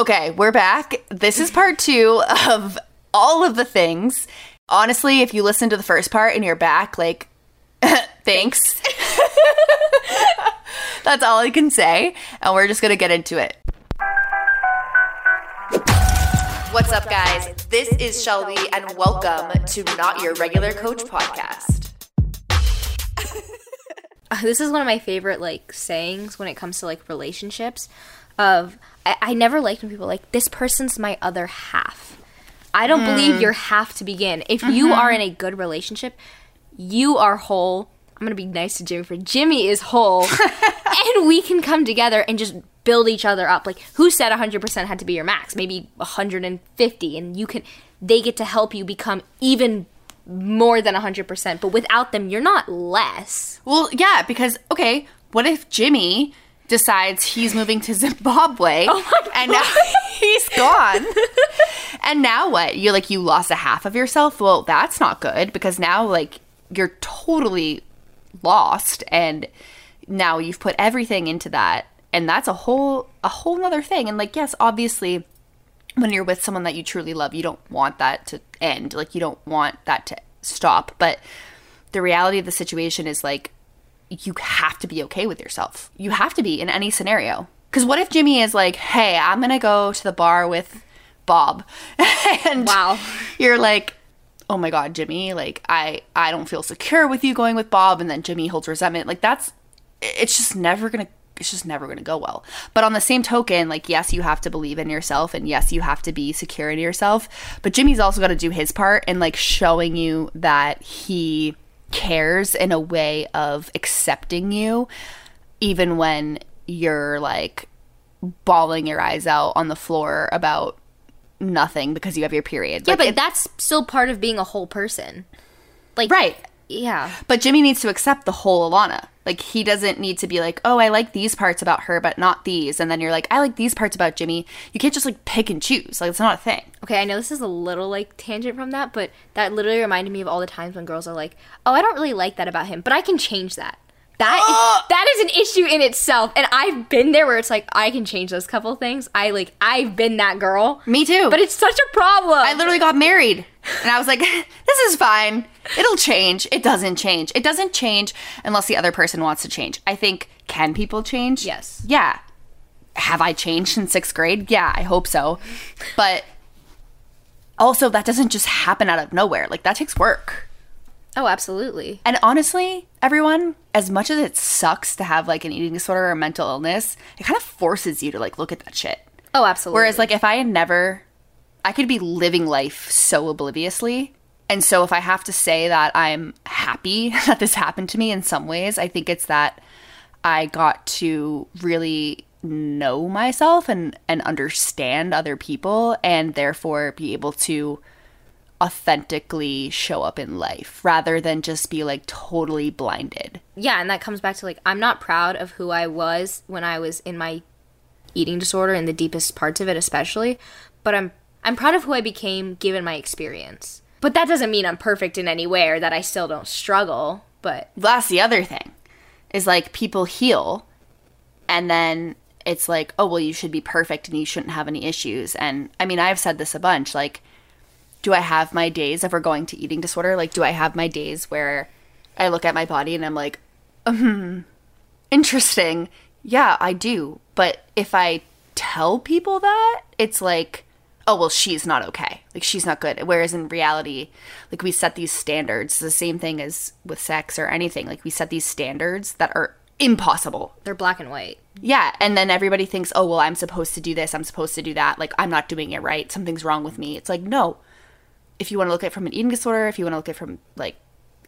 Okay, we're back. This is part two of all of the things. Honestly, if you listen to the first part and you're back, like, thanks. That's all I can say. And we're just going to get into it. What's up, guys? This is Shelby, and welcome to Not Your Regular Coach podcast. this is one of my favorite like sayings when it comes to like relationships of I, I never liked when people like this person's my other half. I don't believe hmm. you're half to begin. If you mm-hmm. are in a good relationship you are whole. I'm gonna be nice to jimmy for jimmy is whole. And we can come together and just build each other up. Like who said 100% had to be your max? Maybe 150 and you can they get to help you become even more than 100% but without them you're not less. Well, yeah, because, okay, what if Jimmy decides he's moving to Zimbabwe oh and now he's gone? and now what? You like you lost a half of yourself? Well, that's not good because now like you're totally lost and now you've put everything into that and that's a whole a whole nother thing. And like yes, obviously when you're with someone that you truly love, you don't want that to end. Like you don't want that to stop. But the reality of the situation is like you have to be okay with yourself. You have to be in any scenario. Because what if Jimmy is like, hey, I'm going to go to the bar with Bob? and Wow. you're like, oh my God, Jimmy, like, I, I don't feel secure with you going with Bob. And then Jimmy holds resentment. Like, that's, it's just never going to, it's just never going to go well. But on the same token, like, yes, you have to believe in yourself and yes, you have to be secure in yourself. But Jimmy's also got to do his part in like showing you that he cares in a way of accepting you, even when you're like bawling your eyes out on the floor about nothing because you have your period. Yeah, Like, but it- that's still part of being a whole person. Like right. Yeah. But Jimmy needs to accept the whole Alana. Like he doesn't need to be like, oh, I like these parts about her, but not these. And then you're like, I like these parts about Jimmy. You can't just like pick and choose. Like it's not a thing. Okay, I know this is a little like tangent from that, but that literally reminded me of all the times when girls are like, "Oh, I don't really like that about him, but I can change that." That is, uh! that is an issue in itself, and I've been there where it's like I can change those couple things. I like I've been that girl. Me too. But it's such a problem. I literally got married. And I was like, this is fine. It'll change. It doesn't change. It doesn't change unless the other person wants to change. I think, can people change? Yes. Yeah. Have I changed in sixth grade? Yeah, I hope so. But also, that doesn't just happen out of nowhere. Like, that takes work. Oh, absolutely. And honestly, everyone, as much as it sucks to have like an eating disorder or a mental illness, it kind of forces you to like look at that shit. Oh, absolutely. Whereas, like, if I had never, I could be living life so obliviously. And so, if I have to say that I'm happy that this happened to me in some ways, I think it's that I got to really know myself and, and understand other people and therefore be able to authentically show up in life rather than just be like totally blinded. yeah, and that comes back to like I'm not proud of who I was when I was in my eating disorder and the deepest parts of it especially, but I'm I'm proud of who I became given my experience. But that doesn't mean I'm perfect in any way or that I still don't struggle, but that's the other thing is like people heal and then it's like oh well you should be perfect and you shouldn't have any issues and i mean i've said this a bunch like do i have my days if we're going to eating disorder? Like do i have my days where i look at my body and i'm like hmm interesting. Yeah i do. But if i tell people that it's like oh well she's not okay. Like she's not good. Whereas in reality like we set these standards. The same thing as with sex or anything. Like we set these standards that are impossible. They're black and white. yeah and then everybody thinks oh well i'm supposed to do this. I'm supposed to do that. Like i'm not doing it right. Something's wrong with me. It's like no if you want to look at it from an eating disorder if you want to look at it from like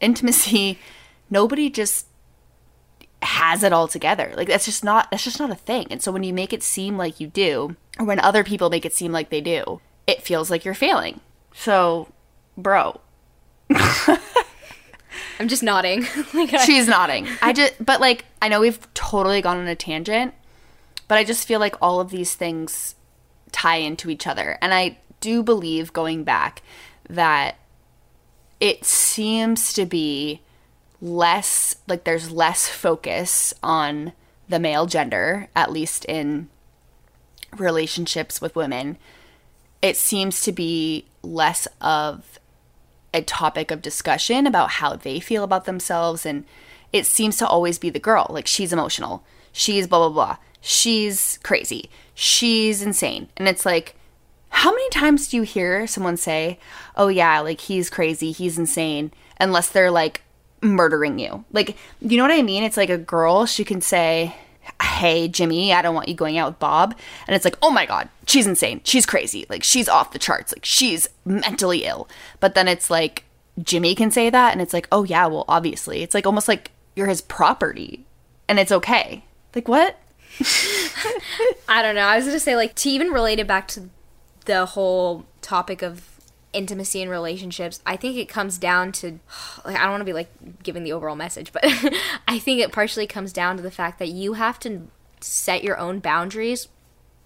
intimacy nobody just has it all together like that's just not that's just not a thing and so when you make it seem like you do or when other people make it seem like they do it feels like you're failing so bro I'm just nodding. like I, She's nodding. I just, but like, I know we've totally gone on a tangent, but I just feel like all of these things tie into each other. And I do believe going back that it seems to be less, like, there's less focus on the male gender, at least in relationships with women, it seems to be less of a topic of discussion about how they feel about themselves. And it seems to always be the girl. Like, she's emotional. She's blah, blah, blah. She's crazy. She's insane. And it's like, how many times do you hear someone say, oh, yeah, like he's crazy, he's insane, unless they're like murdering you? Like, you know what I mean? It's like a girl, she can say, hey, Jimmy, I don't want you going out with Bob. And it's like, oh my God, she's insane. She's crazy. Like, she's off the charts. Like, she's mentally ill. But then it's like, Jimmy can say that. And it's like, oh yeah, well, obviously. It's like almost like you're his property and it's okay. Like, what? I don't know. I was going to say, like, to even relate it back to the whole topic of intimacy and relationships, I think it comes down to like I don't want to be like giving the overall message, but I think it partially comes down to the fact that you have to set your own boundaries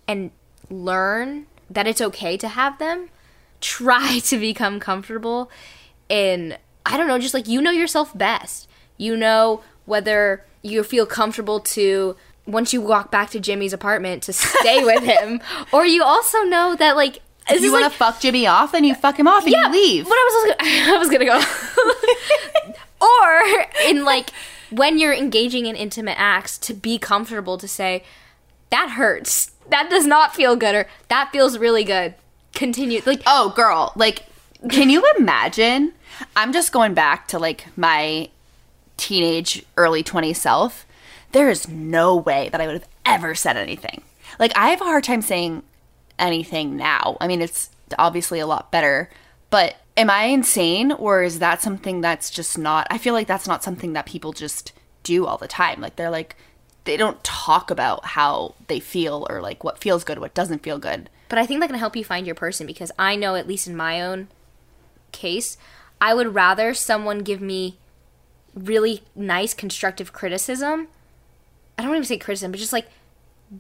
and learn that it's okay to have them. Try to become comfortable in I don't know, just like you know yourself best. You know whether you feel comfortable to once you walk back to Jimmy's apartment to stay with him, or you also know that like if you want to like, fuck Jimmy off, then you fuck him off and yeah, you leave. But I was I was gonna go. or in like when you're engaging in intimate acts, to be comfortable to say that hurts, that does not feel good, or that feels really good. Continue like oh girl, like can you imagine? I'm just going back to like my teenage, early 20 self there is no way that I would have ever said anything. Like, I have a hard time saying anything now. I mean, it's obviously a lot better, but am I insane or is that something that's just not? I feel like that's not something that people just do all the time. Like, they're like, they don't talk about how they feel or like what feels good, what doesn't feel good. But I think that can help you find your person because I know, at least in my own case, I would rather someone give me really nice constructive criticism I don't even say criticism, but just like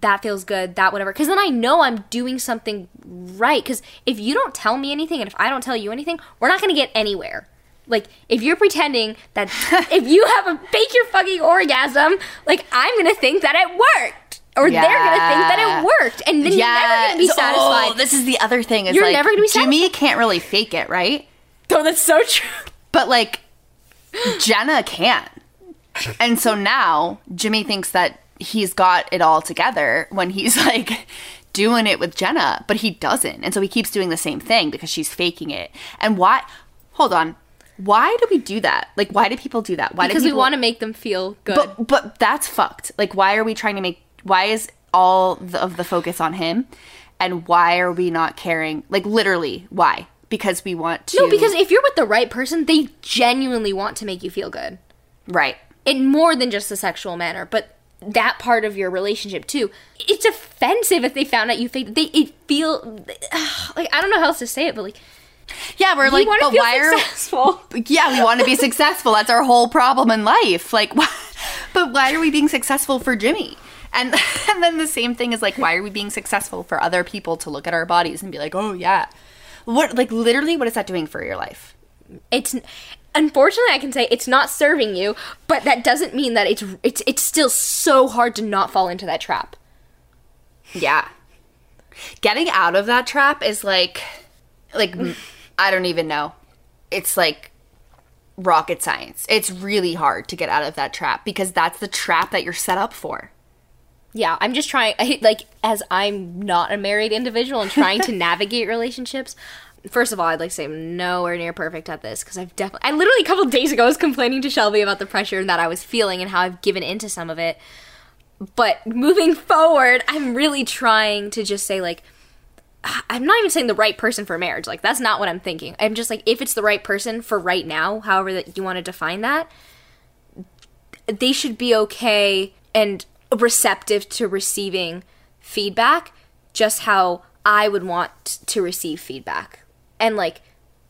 that feels good, that whatever. Because then I know I'm doing something right. Because if you don't tell me anything and if I don't tell you anything, we're not going to get anywhere. Like, if you're pretending that if you have a fake your fucking orgasm, like, I'm going to think that it worked. Or yeah. they're going to think that it worked. And then yeah. you're never going to be oh, satisfied. Oh, this is the other thing. Is you're like, never going to be satisfied. Jimmy can't really fake it, right? Oh, that's so true. But, like, Jenna can. And so now Jimmy thinks that he's got it all together when he's like doing it with Jenna, but he doesn't. And so he keeps doing the same thing because she's faking it. And why? Hold on. Why do we do that? Like, why do people do that? Why because do people, we want to make them feel good. But, but that's fucked. Like, why are we trying to make? Why is all the, of the focus on him? And why are we not caring? Like, literally, why? Because we want to. No, because if you're with the right person, they genuinely want to make you feel good. Right in more than just a sexual manner, but that part of your relationship too. It's offensive if they found out you faked. They it feel like I don't know how else to say it, but like yeah, we're like, but why successful. are yeah, we want to be successful. That's our whole problem in life. Like, but why are we being successful for Jimmy? And and then the same thing is like, why are we being successful for other people to look at our bodies and be like, oh yeah, what like literally, what is that doing for your life? It's unfortunately I can say it's not serving you, but that doesn't mean that it's it's it's still so hard to not fall into that trap. Yeah. Getting out of that trap is like like I don't even know. It's like rocket science. It's really hard to get out of that trap because that's the trap that you're set up for. Yeah, I'm just trying I, like as I'm not a married individual and trying to navigate relationships, first of all, I'd like to say I'm nowhere near perfect at this because I've definitely, I literally a couple days ago was complaining to Shelby about the pressure that I was feeling and how I've given into some of it. But moving forward, I'm really trying to just say, like, I'm not even saying the right person for marriage. Like, that's not what I'm thinking. I'm just like, if it's the right person for right now, however that you want to define that, they should be okay and receptive to receiving feedback, just how I would want to receive feedback and like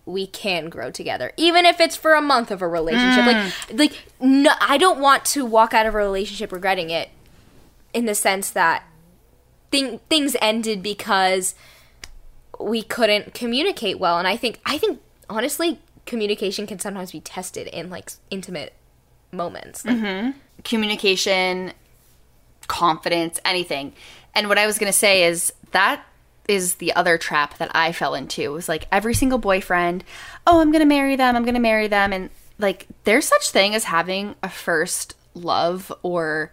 we can grow together even if it's for a month of a relationship mm. like like no i don't want to walk out of a relationship regretting it in the sense that thing, things ended because we couldn't communicate well and i think i think honestly communication can sometimes be tested in like intimate moments like, mm-hmm. communication confidence anything And what I was going to say is that is the other trap that I fell into. It was like every single boyfriend, oh, I'm going to marry them, I'm going to marry them and like there's such thing as having a first love or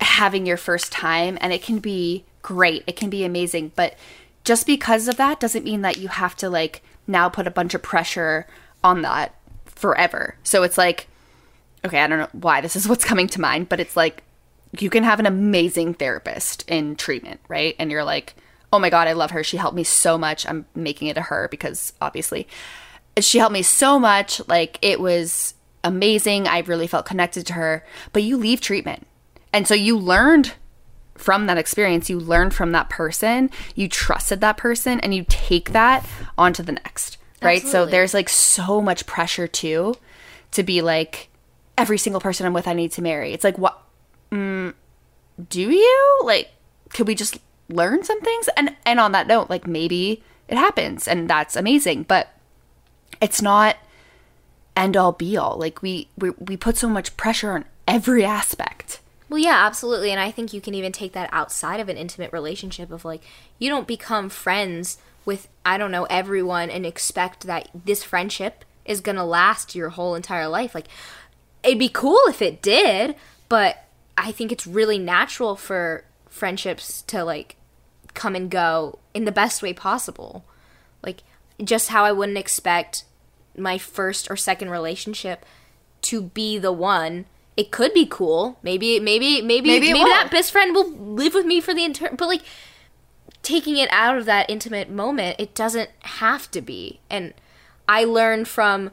having your first time and it can be great. It can be amazing, but just because of that doesn't mean that you have to like now put a bunch of pressure on that forever. So it's like okay, I don't know why this is what's coming to mind, but it's like you can have an amazing therapist in treatment, right? And you're like, oh my God, I love her. She helped me so much. I'm making it a her because obviously she helped me so much. Like it was amazing. I really felt connected to her. But you leave treatment. And so you learned from that experience, you learned from that person, you trusted that person, and you take that onto the next, right? So there's like so much pressure too to be like, every single person I'm with, I need to marry. It's like, what? Mm, do you? Like, could we just learn some things? And and on that note, like maybe it happens, and that's amazing. But it's not end all be all. Like we we we put so much pressure on every aspect. Well, yeah, absolutely. And I think you can even take that outside of an intimate relationship of like, you don't become friends with, I don't know, everyone and expect that this friendship is going to last your whole entire life. Like, it'd be cool if it did, but I think it's really natural for friendships to like come and go in the best way possible. Like, just how I wouldn't expect my first or second relationship to be the one. It could be cool. Maybe, maybe, maybe, Maybe maybe, that best friend will live with me for the entire. But like, taking it out of that intimate moment, it doesn't have to be. And I learned from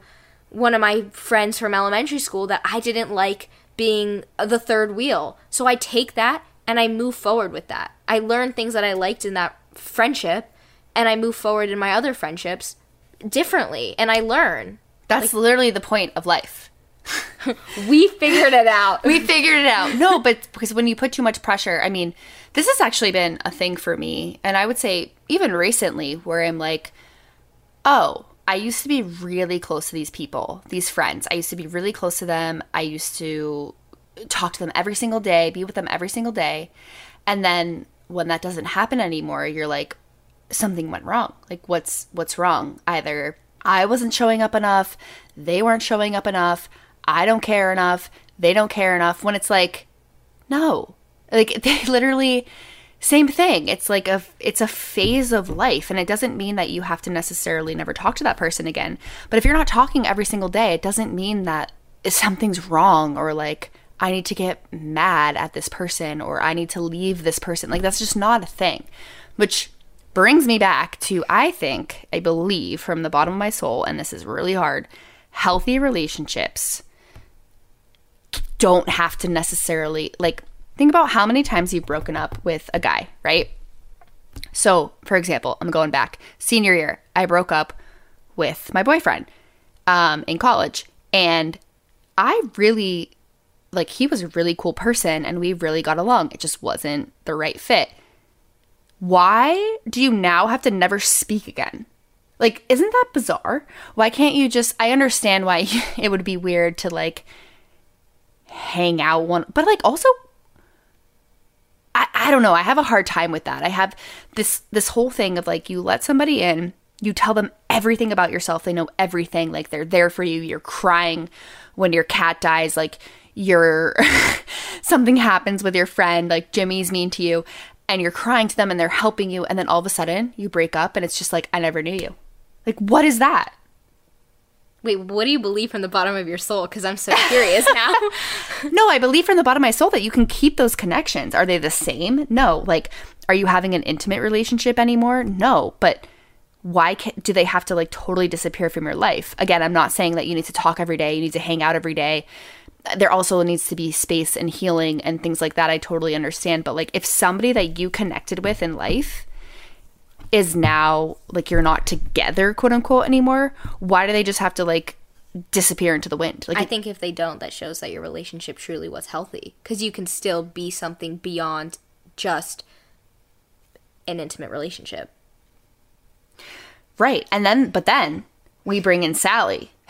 one of my friends from elementary school that I didn't like being the third wheel. So I take that and I move forward with that. I learned things that I liked in that friendship and I move forward in my other friendships differently and I learn. That's literally the point of life. We figured it out. we figured it out. No, but because when you put too much pressure, I mean, this has actually been a thing for me. And I would say even recently where I'm like, oh, I used to be really close to these people, these friends. I used to be really close to them. I used to talk to them every single day, be with them every single day. And then when that doesn't happen anymore, you're like, something went wrong. Like what's what's wrong? Either I wasn't showing up enough, they weren't showing up enough, I don't care enough, they don't care enough. When it's like, no. Like they literally same thing. It's like a it's a phase of life and it doesn't mean that you have to necessarily never talk to that person again. But if you're not talking every single day, it doesn't mean that something's wrong or like I need to get mad at this person or I need to leave this person. Like that's just not a thing. Which brings me back to I think, I believe from the bottom of my soul and this is really hard, healthy relationships don't have to necessarily like think about how many times you've broken up with a guy, right? So, for example, I'm going back senior year, I broke up with my boyfriend um, in college, and I really like he was a really cool person, and we really got along. It just wasn't the right fit. Why do you now have to never speak again? Like, isn't that bizarre? Why can't you just? I understand why it would be weird to like hang out one, but like also I, I don't know. I have a hard time with that. I have this this whole thing of like you let somebody in, you tell them everything about yourself. They know everything. Like they're there for you. You're crying when your cat dies. Like you're something happens with your friend. Like Jimmy's mean to you, and you're crying to them, and they're helping you. And then all of a sudden you break up, and it's just like I never knew you. Like what is that? Wait, what do you believe from the bottom of your soul? Because I'm so curious now. No, I believe from the bottom of my soul that you can keep those connections. Are they the same? No. Like, are you having an intimate relationship anymore? No. But why can, do they have to like totally disappear from your life? Again, I'm not saying that you need to talk every day, you need to hang out every day. There also needs to be space and healing and things like that. I totally understand. But like, if somebody that you connected with in life is now like you're not together, quote unquote, anymore, why do they just have to like disappear into the wind? Like, I think if they don't, that shows that your relationship truly was healthy. Because you can still be something beyond just an intimate relationship. Right. And then, but then we bring in Sally.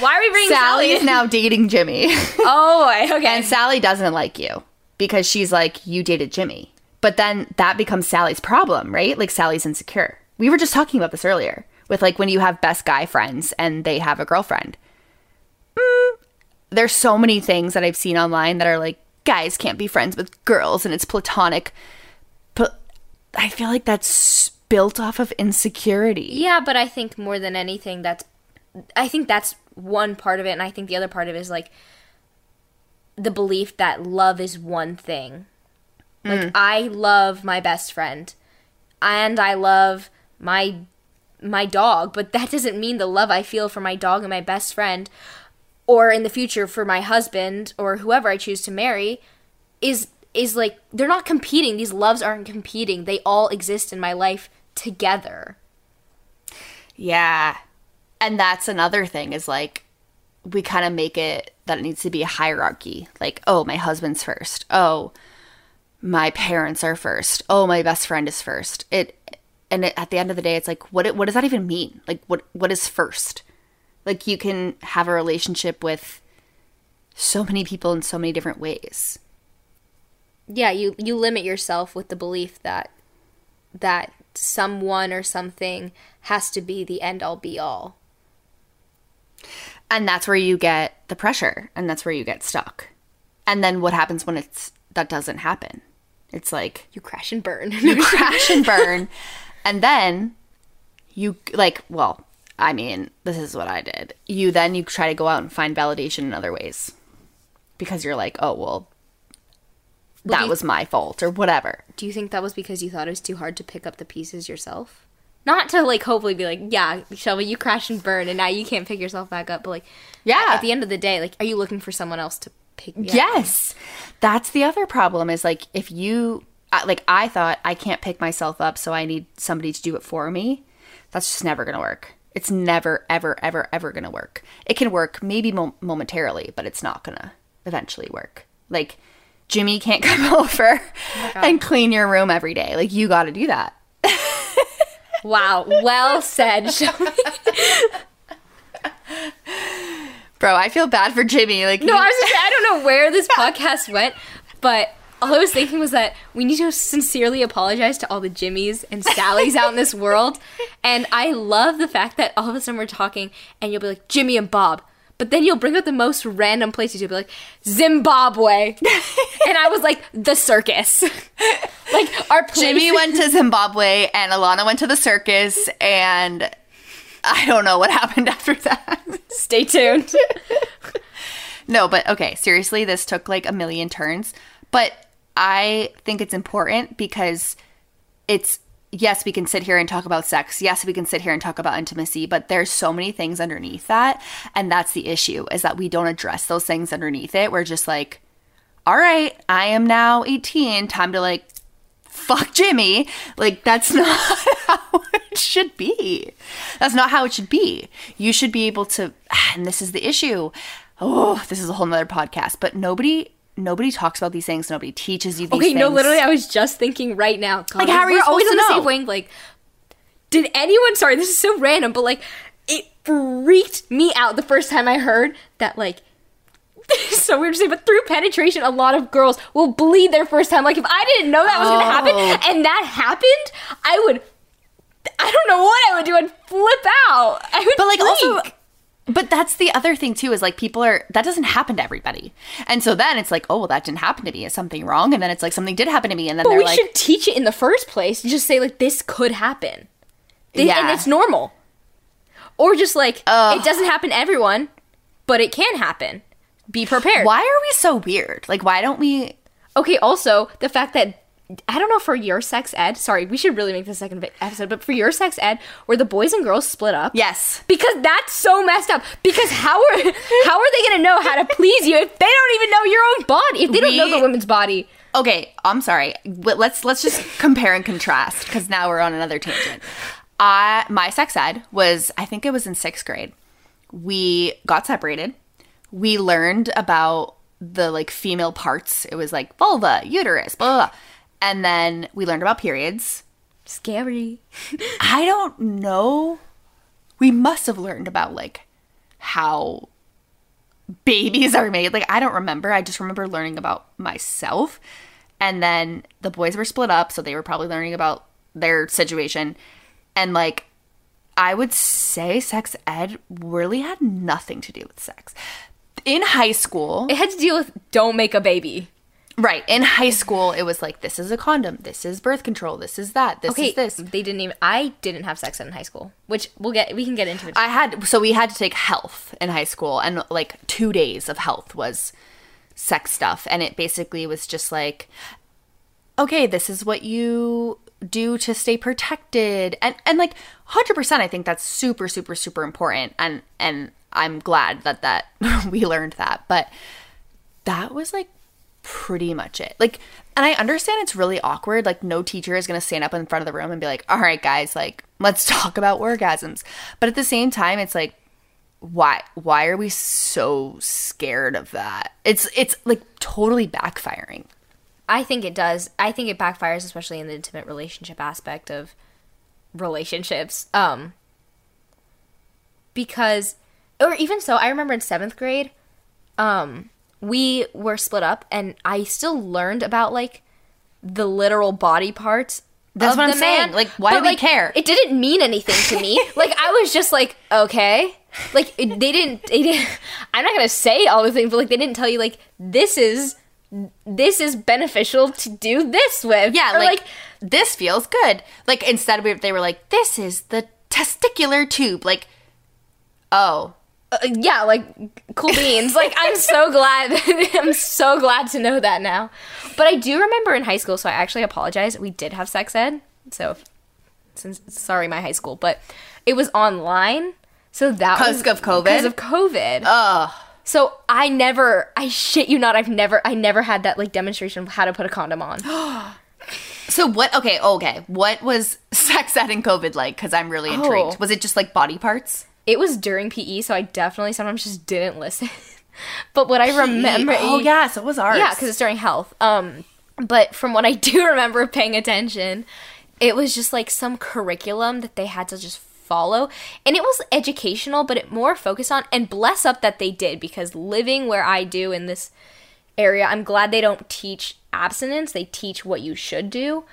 Why are we bringing Sally Sally? is now dating Jimmy. oh, okay. and Sally doesn't like you. because she's like, you dated Jimmy. But then that becomes Sally's problem, right? Like Sally's insecure. We were just talking about this earlier with like when you have best guy friends and they have a girlfriend. Mm, there's so many things that I've seen online that are like, guys can't be friends with girls and it's platonic. But I feel like that's built off of insecurity. Yeah, but I think more than anything, that's I think that's one part of it, and I think the other part of it is like the belief that love is one thing. Like mm. I love my best friend, and I love my my dog, but that doesn't mean the love I feel for my dog and my best friend, or in the future for my husband or whoever I choose to marry, is is like they're not competing. These loves aren't competing. They all exist in my life together. Yeah. And that's another thing is like we kind of make it that it needs to be a hierarchy. Like, oh, my husband's first. Oh, my parents are first. Oh, my best friend is first. It and it, at the end of the day it's like what what does that even mean? Like what what is first? Like you can have a relationship with so many people in so many different ways. yeah you you limit yourself with the belief that that someone or something has to be the end all be all. And that's where you get the pressure and that's where you get stuck. And then what happens when it's that doesn't happen? It's like you crash and burn. You crash and burn. And then you like well i mean this is what i did. You then you try to go out and find validation in other ways. Because you're like oh well that you- was my fault or whatever. Do you think that was because you thought it was too hard to pick up the pieces yourself? Not to like hopefully be like yeah shelby you crash and burn and now you can't pick yourself back up but like Yeah. at the end of the day like are you looking for someone else to pick? You up? yes. That's the other problem is like if you uh, like i thought i can't pick myself up so i need somebody to do it for me. That's just never gonna work. It's never ever ever ever gonna work. It can work maybe mo- momentarily but it's not gonna eventually work. Like jimmy can't come over oh and clean your room every day. Like you gotta do that. Wow. Well said bro i feel bad for jimmy. Like No, I was just, I don't know where this podcast went, but all I was thinking was that we need to sincerely apologize to all the Jimmys and Sallys out in this world. And I love the fact that all of a sudden we're talking and you'll be like, Jimmy and Bob. But then you'll bring up the most random places. You'll be like, Zimbabwe. and I was like, the circus. like, our place. jimmy went to zimbabwe and alana went to the circus and i don't know what happened after that Stay tuned. No, but okay, seriously, this took like a million turns. But I think it's important because it's yes, we can sit here and talk about sex. Yes, we can sit here and talk about intimacy, but there's so many things underneath that. And that's the issue is that we don't address those things underneath it. We're just like, all right, I am now 18, time to like fuck Jimmy. Like, that's not how it should be. That's not how it should be. You should be able to, and this is the issue. Oh, this is a whole nother podcast, but nobody. Nobody talks about these things. Nobody teaches you these things. Okay, things. no, literally, I was just thinking right now. God, Like, how are you we're always on the same wavelength. Like, did anyone? Sorry, this is so random, but like, it freaked me out the first time I heard that. Like, so weird to say, but through penetration, a lot of girls will bleed their first time. Like, if I didn't know that was going to Oh. happen, and that happened, I would. I don't know what I would do. I'd flip out. I would but like also. But that's the other thing too is like people are that doesn't happen to everybody and so then it's like oh well that didn't happen to me is something wrong and then it's like something did happen to me and then But they're we like should teach it in the first place. Just say like this could happen, Thi- Yeah. and it's normal. Or just like Ugh. it doesn't happen to everyone, but it can happen. Be prepared. why are we so weird like why don't we Okay. Also, the fact that I don't know for your sex ed. Sorry, we should really make this a second episode. But for your sex ed, where the boys and girls split up. yes Because that's so messed up. Because how are how are they gonna know how to please you if they don't even know your own body? If they don't know the woman's body. okay i'm sorry let's let's just compare and contrast because now we're on another tangent i my sex ed was i think it was in sixth grade we got separated we learned about the like female parts it was like vulva uterus blah, blah, blah. And then we learned about periods Scary. i don't know we must have learned about like how babies are made. Like I don't remember. I just remember learning about myself. And then the boys were split up, so they were probably learning about their situation. And like I would say sex ed really had nothing to do with sex. In high school, It had to deal with don't make a baby. Right, in high school it was like this is a condom, this is birth control, this is that, this Okay, is this. they didn't even. I didn't have sex ed in high school, which we'll get. We can get into it. I had so we had to take health in high school and like 2 days of health was sex stuff and it basically was just like okay, this is what you do to stay protected and and like 100% I think that's super super super important and and I'm glad that that we learned that but that was like pretty much it like and I understand it's really awkward like no teacher is going to stand up in front of the room and be like all right guys like let's talk about orgasms but at the same time it's like why why are we so scared of that it's it's like totally backfiring I think it does. I think it backfires, especially in the intimate relationship aspect of relationships. Um, because, or even so, I remember in seventh grade, um, we were split up, and I still learned about like the literal body parts. That's of what I'm saying. man, Like, why but, do we care? It didn't mean anything to me. like I was just like, okay. Like it, they didn't. They didn't. I'm not gonna say all the things, but like they didn't tell you like this is this is beneficial to do this with. Yeah, Or, like, this feels good. Like instead we, they were like, this is the testicular tube. Like, oh, uh, yeah, like cool beans. like I'm so glad. I'm so glad to know that now. But I do remember in high school. So I actually apologize. We did have sex ed. So since sorry, my high school, but it was online. So that 'Cause was of COVID? Because of COVID. ugh. So I never, I shit you not, I've never, I never had that like demonstration of how to put a condom on. So what? Okay, okay. What was sex ed in COVID like? Because I'm really intrigued. Oh. Was it just like body parts? It was during PE, so I definitely sometimes just didn't listen. but what I remember, Oh yeah, so it was ours. yeah, because it's during health. Um, but from what I do remember paying attention, it was just like some curriculum that they had to just follow, and it was educational, but it more focused on. And bless up that they did, because living where I do in this area, I'm glad they don't teach abstinence. They teach what you should do.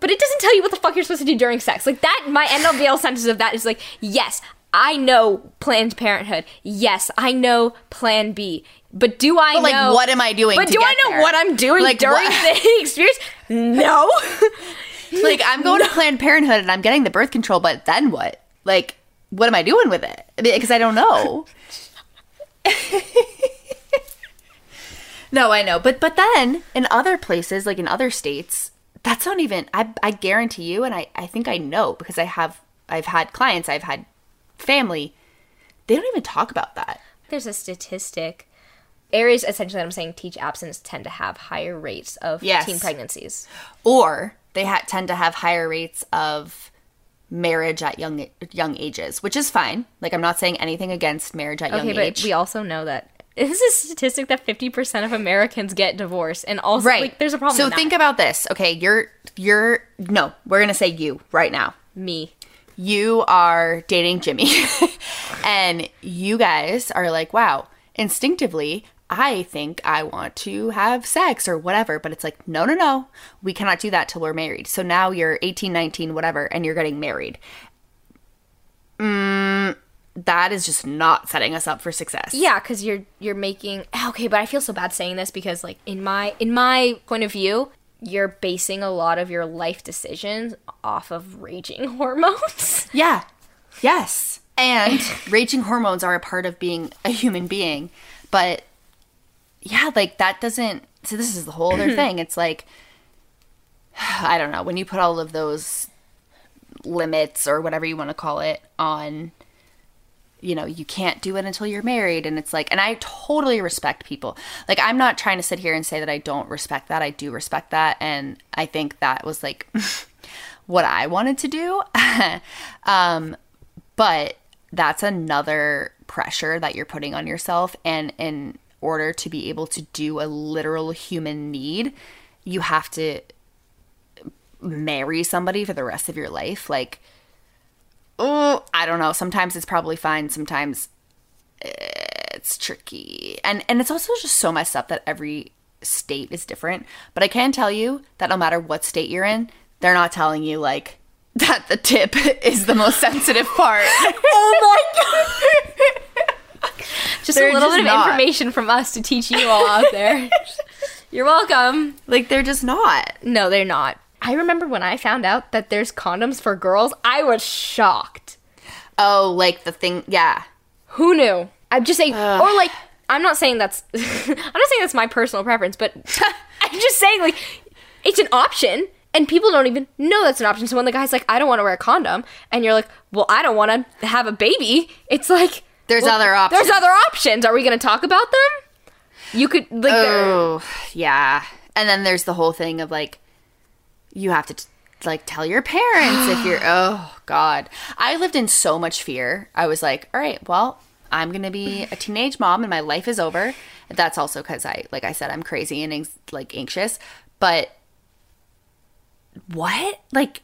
But it doesn't tell you what the fuck you're supposed to do during sex. Like that, my end of the L sentence of that is like, yes, I know Planned Parenthood. Yes, I know Plan B. But do I But, like, know what am I doing But do I know there? what I'm doing Like, during what- the experience? No. like I'm going to Planned Parenthood and I'm getting the birth control, but then what? Like, what am I doing with it? Because I don't know. no, I know, but but then in other places, like in other states, that's not even. I I guarantee you, and I I think I know because I have I've had clients, I've had family. They don't even talk about that. There's a statistic. Areas essentially that I'm saying teach absence tend to have higher rates of Yes. teen pregnancies. or they ha- tend to have higher rates of marriage at young young ages, which is fine. Like I'm not saying anything against marriage at Okay, young but we also know that this is a statistic that 50% of Americans get divorced, and also right. like, there's a problem. So think about this. Okay, you're you're no, we're gonna say you right now. me. You are dating Jimmy, and you guys are like, wow, instinctively. I think I want to have sex or whatever, but it's like, no, no, no. We cannot do that till we're married. So now you're 18, 19, whatever, and you're getting married. Mm, that is just not setting us up for success. Yeah, because you're you're making okay, but I feel so bad saying this because like in my in my point of view, you're basing a lot of your life decisions off of raging hormones. Yeah. Yes. And raging hormones are a part of being a human being. But yeah, like that doesn't so this is the whole other thing. It's like I don't know, when you put all of those limits or whatever you want to call it on you know, you can't do it until you're married and it's like and I totally respect people. Like I'm not trying to sit here and say that I don't respect that. I do respect that and I think that was like what I wanted to do. um but that's another pressure that you're putting on yourself and in order to be able to do a literal human need, you have to marry somebody for the rest of your life like oh, I don't know. Sometimes it's probably fine. Sometimes it's tricky. And and it's also just so messed up that every state is different. But I can tell you that no matter what state you're in, they're not telling you like that the tip is the most sensitive part. oh my god! Just They're a little just bit of not. information from us to teach you all out there. You're welcome. like they're just not. No, they're not. I remember when I found out that there's condoms for girls, I was shocked. Oh, like the thing yeah. Who knew? I'm just saying, or like, I'm not saying that's, I'm not saying that's my personal preference, but I'm just saying like, it's an option, and people don't even know that's an option. So when the guy's like, I don't want to wear a condom, and you're like, well, I don't want to have a baby, it's like, There's well, other options. There's other options. Are we going to talk about them? You could like, Oh, yeah. And then there's the whole thing of like, you have to t- like tell your parents if you're. Oh God, I lived in so much fear. I was like, all right, well, I'm gonna be a teenage mom and my life is over. That's also because I, like I said, I'm crazy and like anxious. But what? Like,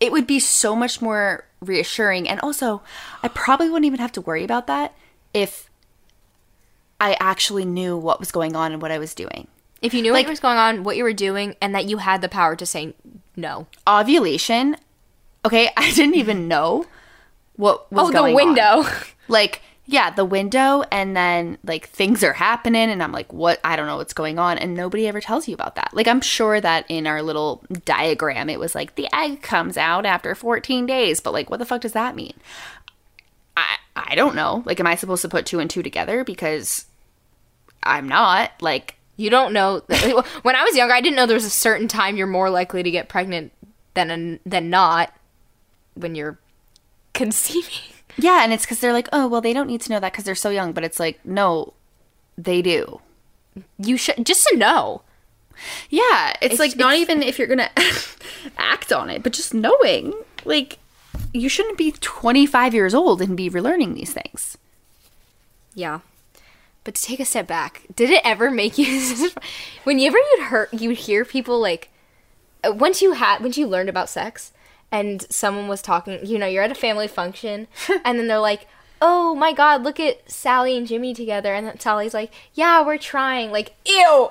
it would be so much more reassuring, and also, I probably wouldn't even have to worry about that if I actually knew what was going on and what I was doing. If you knew like- what was going on, what you were doing, and that you had the power to say no. Ovulation, okay, I didn't even know what was Oh, the going on. window. Like, yeah, the window, and then like things are happening, and I'm like, what? I don't know what's going on, and nobody ever tells you about that. Like, I'm sure that in our little diagram, it was like the egg comes out after 14 days, but like, what the fuck does that mean? I I don't know. Like, am I supposed to put two and two together because I'm not? Like, You don't know. when I was younger, I didn't know there was a certain time you're more likely to get pregnant than than not when you're conceiving. Yeah, and it's because they're like, oh, well, they don't need to know that because they're so young. But it's like, no, they do. You should just to know. Yeah, it's, It's- like not even if you're gonna act on it, but just knowing, like, you shouldn't be 25 years old and be relearning these things. Yeah. But to take a step back, did it ever make you whenever you'd heard you'd hear people like uh, once you had once you learned about sex and someone was talking, you know, you're at a family function and then they're like, "Oh my god, look at Sally and Jimmy together." And then Sally's like, "Yeah, we're trying." Like, "Ew."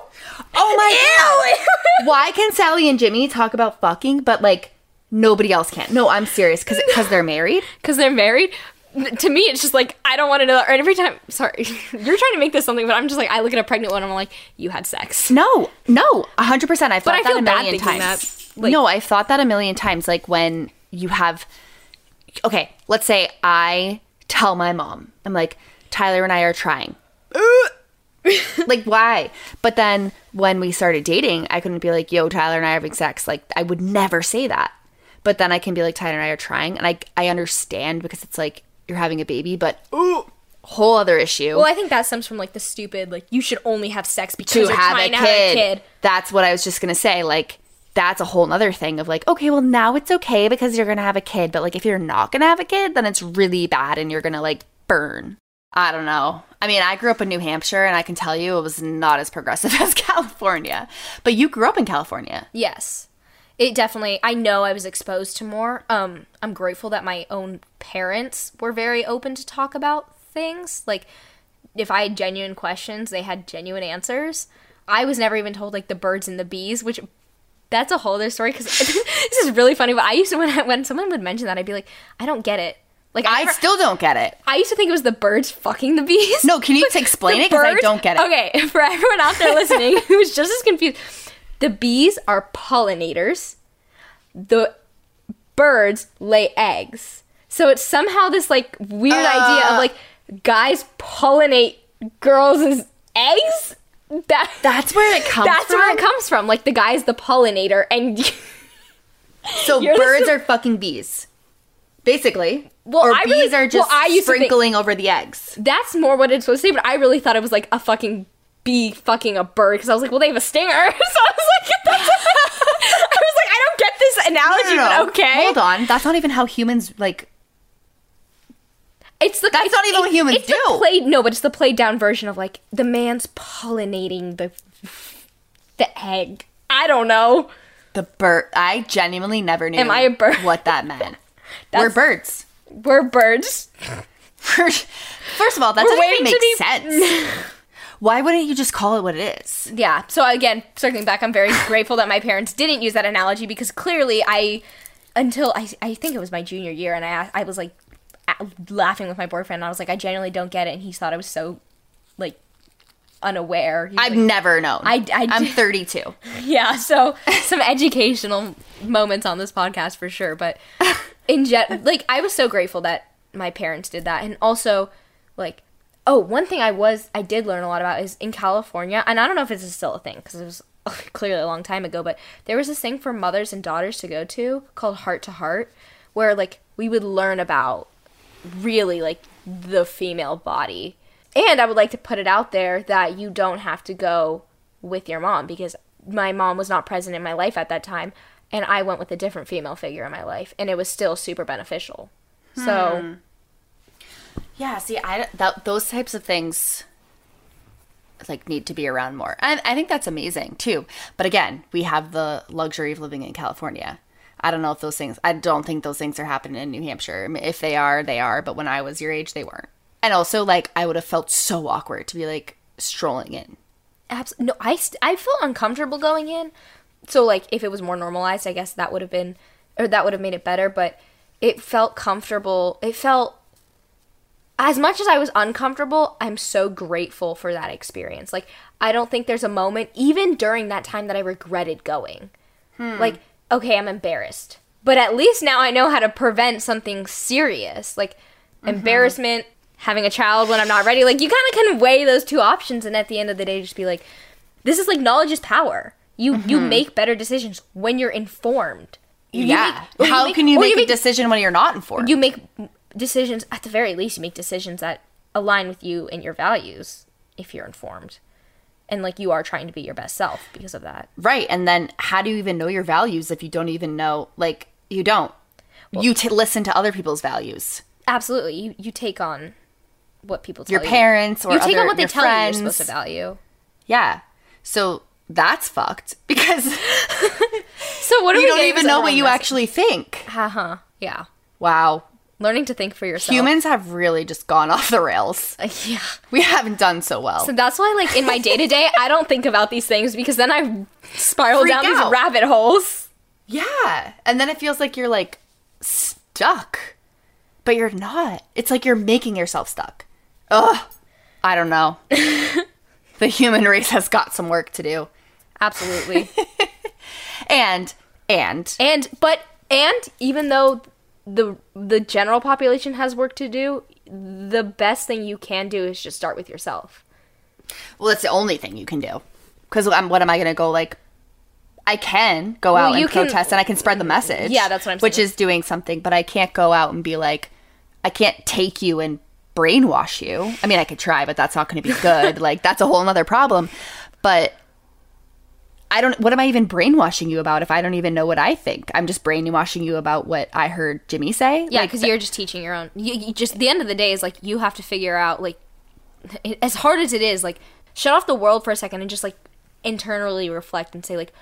Oh my god! Why can Sally and Jimmy talk about fucking, but like nobody else can? No, I'm serious because because they're married. because they're married. To me, it's just like I don't want to know. Or every time, sorry, you're trying to make this something, but I'm just like I look at a pregnant one, and I'm like, you had sex. No, no, hundred percent. I've thought I that feel a million times. that, like- no, I've thought that a million times. Like when you have, okay, let's say I tell my mom, I'm like, Tyler and I are trying. like why? But then when we started dating, I couldn't be like, yo, Tyler and I are having sex. Like I would never say that. But then I can be like, Tyler and I are trying, and I I understand because it's like you're having a baby, but whole other issue. Well, I think that stems from like the stupid, like you should only have sex because to you're have trying a to have kid. a kid. That's what I was just gonna say. Like, that's a whole nother thing of like, okay, well now it's okay because you're gonna have a kid, but like if you're not gonna have a kid, then it's really bad and you're gonna like burn. I don't know. I mean, I grew up in New Hampshire and I can tell you it was not as progressive as California. But you grew up in California. Yes. It definitely I know I was exposed to more. Um I'm grateful that my own parents were very open to talk about things. Like if I had genuine questions, they had genuine answers. I was never even told like the birds and the bees, which that's a whole other story cuz this is really funny, but I used to when I, when someone would mention that I'd be like, I don't get it. Like I never- still don't get it. I used to think it was the birds fucking the bees. No, can you explain it? Because I don't get it. Okay, for everyone out there listening who's just as confused, the bees are pollinators. The birds lay eggs. So it's somehow this like weird idea Uh. of like guys pollinate girls' eggs. That That's where it comes from. that's from. where it comes from. Like the guy's the pollinator, and So You're the- birds are fucking bees. Basically. Well, or I bees really- are just well, I to think- sprinkling over the eggs. that's more what it's supposed to say. But I really thought it was like a fucking bee fucking a bird because I was like, well, they have a stinger. So I was like, that's I was like, I don't get this analogy, but okay. Hold on. That's not even how humans like It's the That's it's- not even what humans it's the do. played no, but it's the played down version of like the man's pollinating the the egg. I don't know. the bird. I genuinely never knew Am I a bird? what that meant. We're birds. We're birds. First of all, that We're doesn't even make be- sense. Why wouldn't you just call it what it is? Yeah. So again, circling back, I'm very grateful that my parents didn't use that analogy because clearly I, until I, I think it was my junior year, and I, I was like laughing with my boyfriend. And I was like, I genuinely don't get it, and he thought I was so, like, unaware. He was I've like- never known. I- I I'm 32. yeah. So some educational moments on this podcast for sure, but in gen, like I was so grateful that my parents did that, and also like. Oh, one thing I was I did learn a lot about is in California, and I don't know if it's still a thing because it was clearly a long time ago, but there was this thing for mothers and daughters to go to called Heart to Heart, where like we would learn about really like the female body. And I would like to put it out there that you don't have to go with your mom because my mom was not present in my life at that time and I went with a different female figure in my life and it was still super beneficial. So, hmm. Yeah, see, I that, those types of things like need to be around more. And I think that's amazing too. But again, we have the luxury of living in California. I don't know if those things. I don't think those things are happening in New Hampshire. I mean, if they are, they are. But when I was your age, they weren't. And also, like, I would have felt so awkward to be like strolling in. abs- no, I st- I feel uncomfortable going in. So like if it was more normalized, I guess that would have been or that would have made it better, but it felt comfortable. It felt as much as I was uncomfortable, I'm so grateful for that experience. Like, I don't think there's a moment, even during that time, that I regretted going. Hmm. Like, okay, I'm embarrassed. But at least now I know how to prevent something serious. Like, mm-hmm. embarrassment, having a child when I'm not ready. Like, you kind of can weigh those two options, and at the end of the day, just be like, this is like knowledge is power. You you mm-hmm. make better decisions when you're informed. You- you yeah. make- How make- can you or make a decision when you're not informed? you make decisions at the very least you make decisions that align with you and your values if you're informed and like you are trying to be your best self because of that Right. And then how do you even know your values if you don't even know, like, you don't? you t- listen to other people's values. absolutely you you take on what people tell you. Your you. parents or you take other- on what they tell you friends. you're supposed to value Yeah. So that's fucked because so what are you don't even know what wrong you message? actually think. uh-huh yeah Wow. Learning to think for yourself Humans have really just gone off the rails. yeah We haven't done so well. so that's why like in my day-to-day i don't think about these things because then i spiral Freak down out. these rabbit holes yeah. And then it feels like you're like stuck. But you're not. It's like you're making yourself stuck. Ugh. I don't know. the human race has got some work to do. absolutely And and And but and even though the the general population has work to do, the best thing you can do is just start with yourself. well, that's the only thing you can do. Because what am I going to go like? I can go Well, out you and can- protest and I can spread the message. Yeah, that's what I'm saying. Which saying. is doing something, but I can't go out and be like, I can't take you and brainwash you. I mean, I could try, but that's not going to be good. like, that's a whole nother problem. But I don't, what am I even brainwashing you about if I don't even know what I think? I'm just brainwashing you about what I heard Jimmy say. Yeah, Like, because you're just teaching your own. You, you just the end of the day is like you have to figure out like as hard as it is, like shut off the world for a second and just like internally reflect and say like,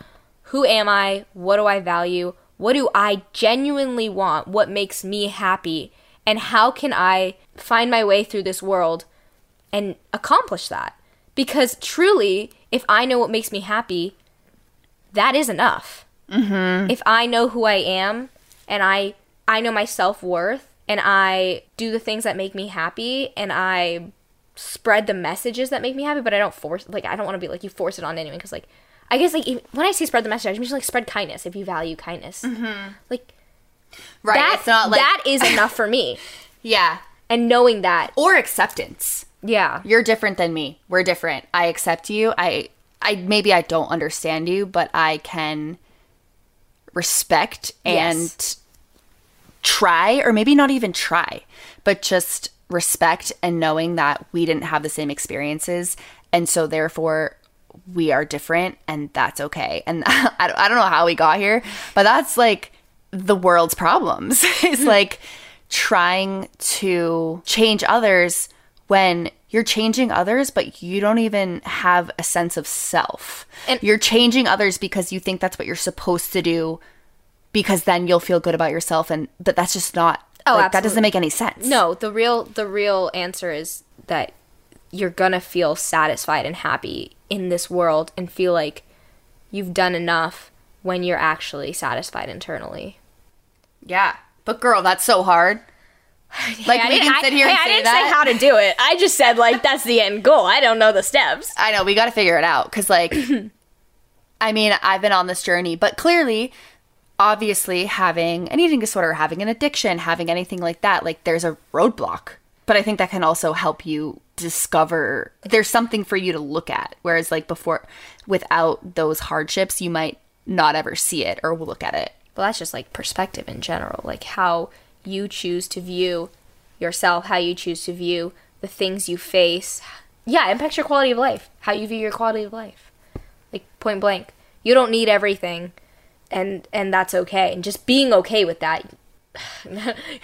who am I? What do I value? What do I genuinely want? What makes me happy? And how can I find my way through this world and accomplish that? Because truly, if I know what makes me happy, that is enough. Mm-hmm. If I know who I am and I I know my self worth and I do the things that make me happy and I spread the messages that make me happy, but I don't force like I don't want to be like you force it on anyone because like I guess like if, when I say spread the message, I just mean like spread kindness if you value kindness. Like right. that it's not like, that is enough for me. yeah. And knowing that, Or acceptance. yeah, you're different than me. We're different. I accept you. I I maybe I don't understand you, but I can respect and Yes. try or maybe not even try, but just respect and knowing that we didn't have the same experiences and so therefore we are different and that's okay. And I don't, I don't know how we got here, but that's like the world's problems. it's hmm. like trying to change others when you're changing others, but you don't even have a sense of self. And- you're changing others because you think that's what you're supposed to do because then you'll feel good about yourself and but that's just not Oh, like, that doesn't make any sense. No, the real the real answer is that you're gonna feel satisfied and happy in this world and feel like you've done enough when you're actually satisfied internally. Yeah, but girl, that's so hard. Like I we didn't- can sit here I, and I say didn't that. say how to do it. I just said like that's the end goal. I don't know the steps. I know we got to figure it out because, like, I mean, I've been on this journey, but clearly, obviously, having an eating disorder, having an addiction, having anything like that, like, there's a roadblock. But I think that can also help you discover there's something for you to look at. Whereas, like, before, without those hardships, you might not ever see it or look at it. Well, that's just like perspective in general, like how you choose to view yourself, how you choose to view the things you face. Yeah, impacts your quality of life. How you view your quality of life. Like point blank. You don't need everything and and that's okay. And just being okay with that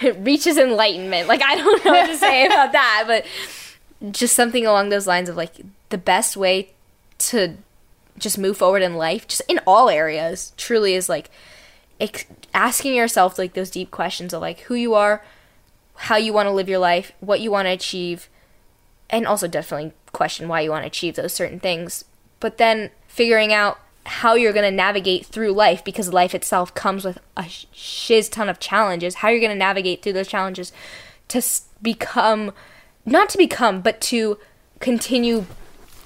it reaches enlightenment. Like I don't know what to say about that, but just something along those lines of like the best way to just move forward in life, just in all areas, truly is like ex- asking yourself like those deep questions of like who you are, how you want to live your life, what you want to achieve, and also definitely question why you want to achieve those certain things. But then figuring out how you're going to navigate through life because life itself comes with a shiz ton of challenges. How you're going to navigate through those challenges to become, not to become, but to continue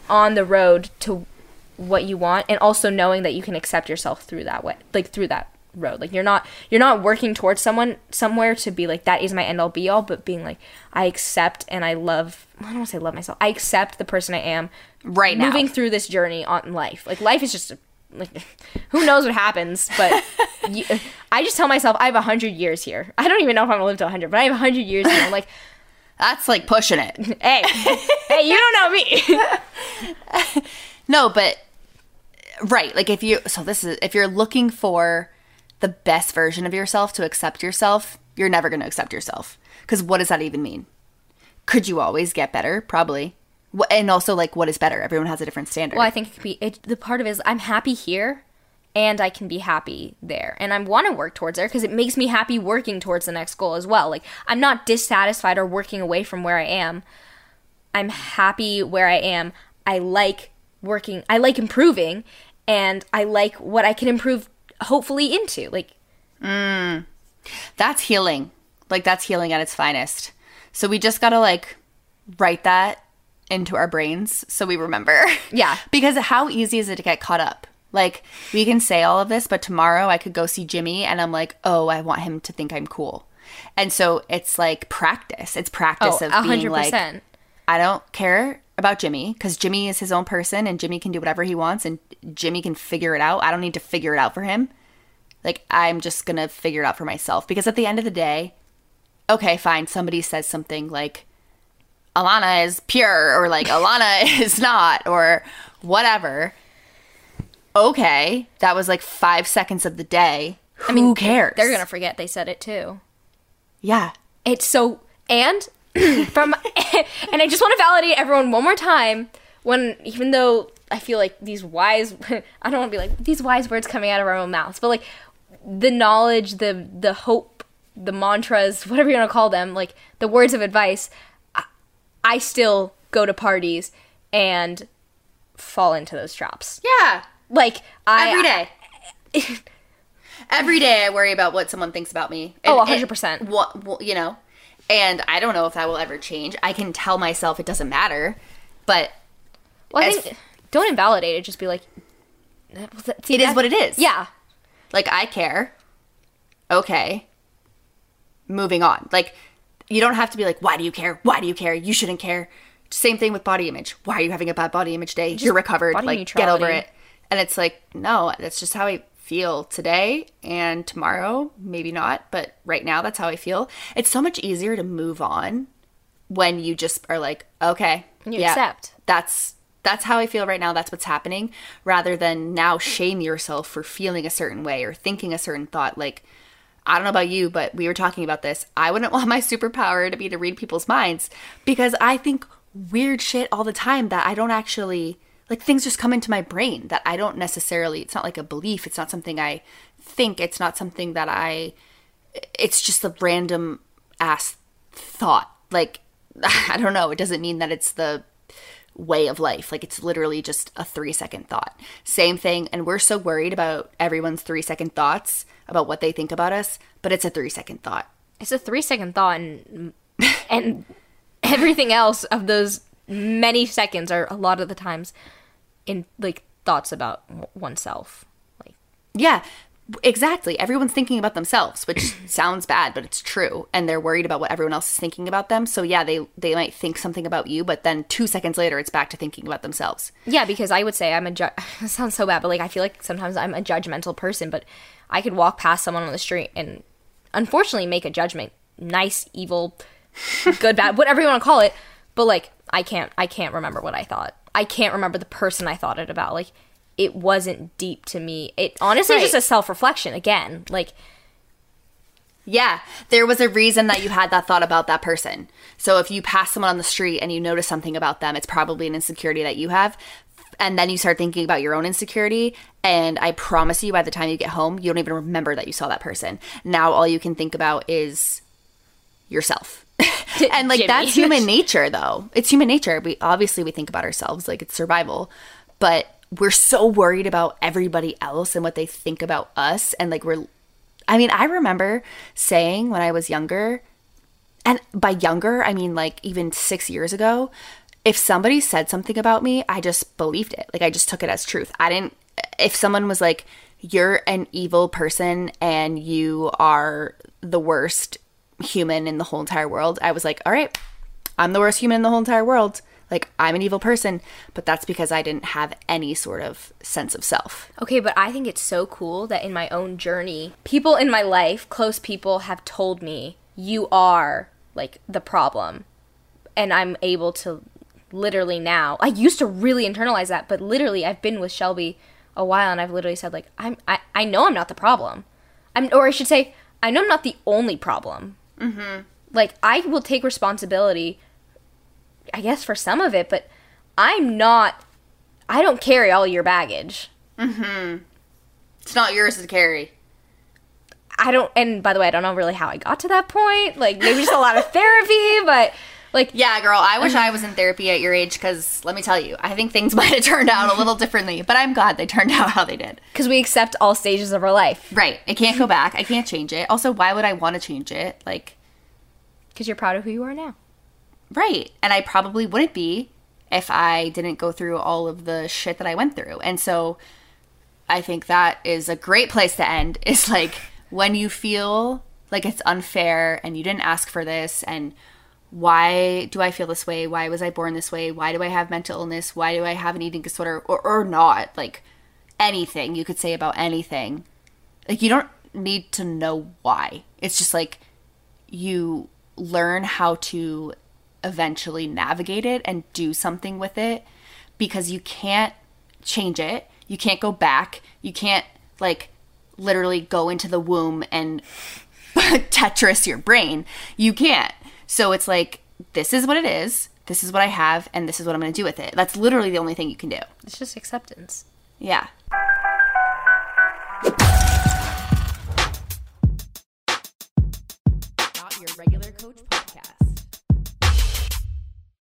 on the road to what you want and also knowing that you can accept yourself through that way like through that road. Like you're not you're not working towards someone somewhere to be like that is my end all be all but being like i accept and i love i don't want to say love myself i accept the person i am Right now. moving through this journey on life. Like life is just a, like who knows what happens but you, i just tell myself i have 100 years here. I don't even know if i'm gonna live to 100 but i have 100 years here. I'm like That's like pushing it. hey hey you don't know me. No, but right, like if you so this is if you're looking for the best version of yourself to accept yourself, you're never going to accept yourself. Cuz what does that even mean? Could you always get better? Probably. And also like what is better? Everyone has a different standard. Well, I think it could be it, the part of it is I'm happy here, and I can be happy there, and I want to work towards there because it makes me happy working towards the next goal as well. Like I'm not dissatisfied or working away from where I am. I'm happy where I am. I like working. I like improving, and I like what I can improve. Hopefully into like mm. that's healing. Like that's healing at its finest. So we just got to like write that into our brains so we remember. Yeah. because how easy is it to get caught up? Like we can say all of this, but tomorrow I could go see Jimmy and I'm like, "Oh, I want him to think I'm cool." And so it's like practice. It's practice oh of being hundred like percent. I don't care about Jimmy because Jimmy is his own person and Jimmy can do whatever he wants and Jimmy can figure it out. I don't need to figure it out for him. Like, I'm just going to figure it out for myself because at the end of the day, okay, fine. Somebody says something like, Alana is pure or like Alana is not or whatever. Okay, that was like five seconds of the day. I mean, who cares? They're gonna forget they said it too. Yeah. It's so and from and I just want to validate everyone one more time when even though I feel like these wise I don't want to be like these wise words coming out of our own mouths, but like the knowledge, the the hope, the mantras, whatever you want to call them, like the words of advice, I, I still go to parties and fall into those traps. Yeah. Like I Every day. Every day I worry about what someone thinks about me. Oh, And- 100%. and What, what you know, and I don't know if that will ever change. I can tell myself it doesn't matter, but well, I think don't invalidate it. Just be like, see, it is that- what it is. Yeah, Like I care. Okay. Moving on. Like you don't have to be like, why do you care? Why do you care? You shouldn't care. Same thing with body image. Why are you having a bad body image day? You're recovered. Like get over it. And it's like, no, that's just how I feel today and tomorrow, maybe not, but right now that's how I feel. It's so much easier to move on when you just are like, okay, you accept. that's that's how I feel right now. That's what's happening, rather than now shame yourself for feeling a certain way or thinking a certain thought. Like, I don't know about you, but we were talking about this. I wouldn't want my superpower to be to read people's minds because I think weird shit all the time that I don't actually like. Things just come into my brain that I don't necessarily. It's not like a belief. It's not something I think. It's not something that I. It's just a random ass thought. Like, I don't know. It doesn't mean that it's the way of life. Like, it's literally just a three second thought. Same thing. And we're so worried about everyone's three second thoughts about what they think about us, but it's a three second thought. It's a three second thought, and and everything else of those many seconds are a lot of the times in like thoughts about oneself. Like, Yeah, exactly. Everyone's thinking about themselves, which sounds bad, but it's true. And they're worried about what everyone else is thinking about them. So yeah, they they might think something about you, but then two seconds later, it's back to thinking about themselves. yeah, because I would say I'm a ju- it sounds so bad, but like I feel like sometimes I'm a judgmental person, but I could walk past someone on the street and unfortunately make a judgment, nice, evil, good, bad, whatever you want to call it, but like I can't I can't remember what I thought. I can't remember the person I thought it about. Like it wasn't deep to me. It honestly is just a self reflection again. Like Yeah, there was a reason that you had that thought about that person. So if you pass someone on the street and you notice something about them, it's probably an insecurity that you have. And then you start thinking about your own insecurity. And I promise you, by the time you get home, you don't even remember that you saw that person. Now all you can think about is yourself. and like Jimmy. that's human nature though. It's human nature. We obviously we think about ourselves like it's survival. But we're so worried about everybody else and what they think about us and like we're I mean, I remember saying when I was younger, and by younger, I mean like even six years ago, if somebody said something about me, I just believed it. Like I just took it as truth. I didn't, if someone was like, you're an evil person and you are the worst human in the whole entire world, I was like, all right, I'm the worst human in the whole entire world. Like I'm an evil person, but that's because I didn't have any sort of sense of self. Okay, but I think it's so cool that in my own journey, people in my life, close people, have told me, you are like the problem. And I'm able to literally now, I used to really internalize that, but literally, I've been with Shelby a while and I've literally said, like, I'm, I, I know I'm not the problem. I'm, or I should say, I know I'm not the only problem. Mm-hmm. Like, I will take responsibility, I guess, for some of it, but I'm not, I don't carry all your baggage. Mm-hmm. It's not yours to carry. I don't, and by the way, I don't know really how I got to that point. Like maybe just a lot of therapy, but like Yeah, girl, I wish I uh-huh. was in therapy at your age because let me tell you, I think things might have turned out a little differently, but I'm glad they turned out how they did. because we accept all stages of our life Right. I can't go back. I can't change it. Also, why would I want to change it? Like, because you're proud of who you are now. right. And I probably wouldn't be if I didn't go through all of the shit that I went through. And so I think that is a great place to end is like when you feel like it's unfair and you didn't ask for this and why do I feel this way? Why was I born this way? Why do I have mental illness? Why do I have an eating disorder or, or not? Like anything you could say about anything. Like you don't need to know why. It's just like you learn how to eventually navigate it and do something with it because you can't change it. You can't go back. You can't like literally go into the womb and Tetris your brain. You can't. So it's like this is what it is. This is what I have and this is what I'm going to do with it. That's literally the only thing you can do. It's just acceptance. Yeah. Not your regular coach